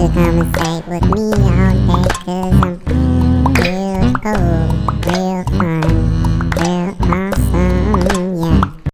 Is come and mistake with me all day? Cause I'm real cold, real fun